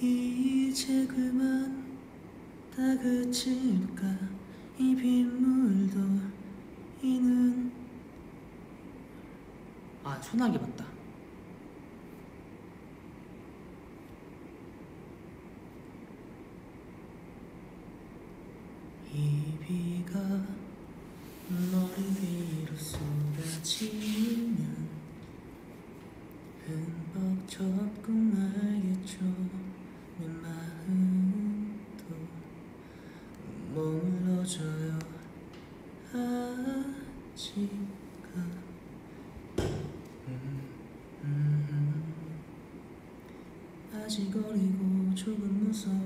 이제 그만 다 그칠까? 이 빗물도 이는 아 소나기 맞다. 이 비가 머리 위로 쏟아지면 흠뻑 젖고 말 아직 어리고 조금 무서워.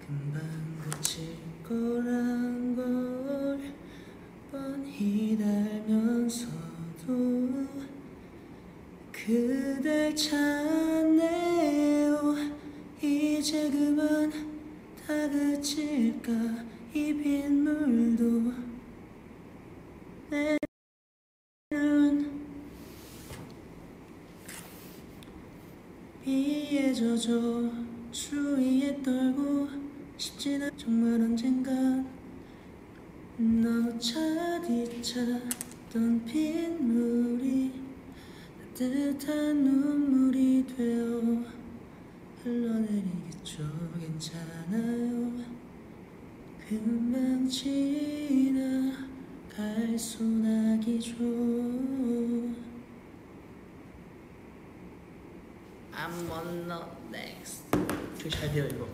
금방 그칠 거란 걸 뻔히 달면서도 그댈 찾네요. 이제 그만 다 그칠까? 이 빗물도 내눈 비에 젖어 추위에 떨고 싶진 않 정말 언젠간 너 차디찼던 빗물이 따뜻한 눈물이 되어 흘러내리겠죠. 괜찮아요. 금방 지 I'm on the next. Which have you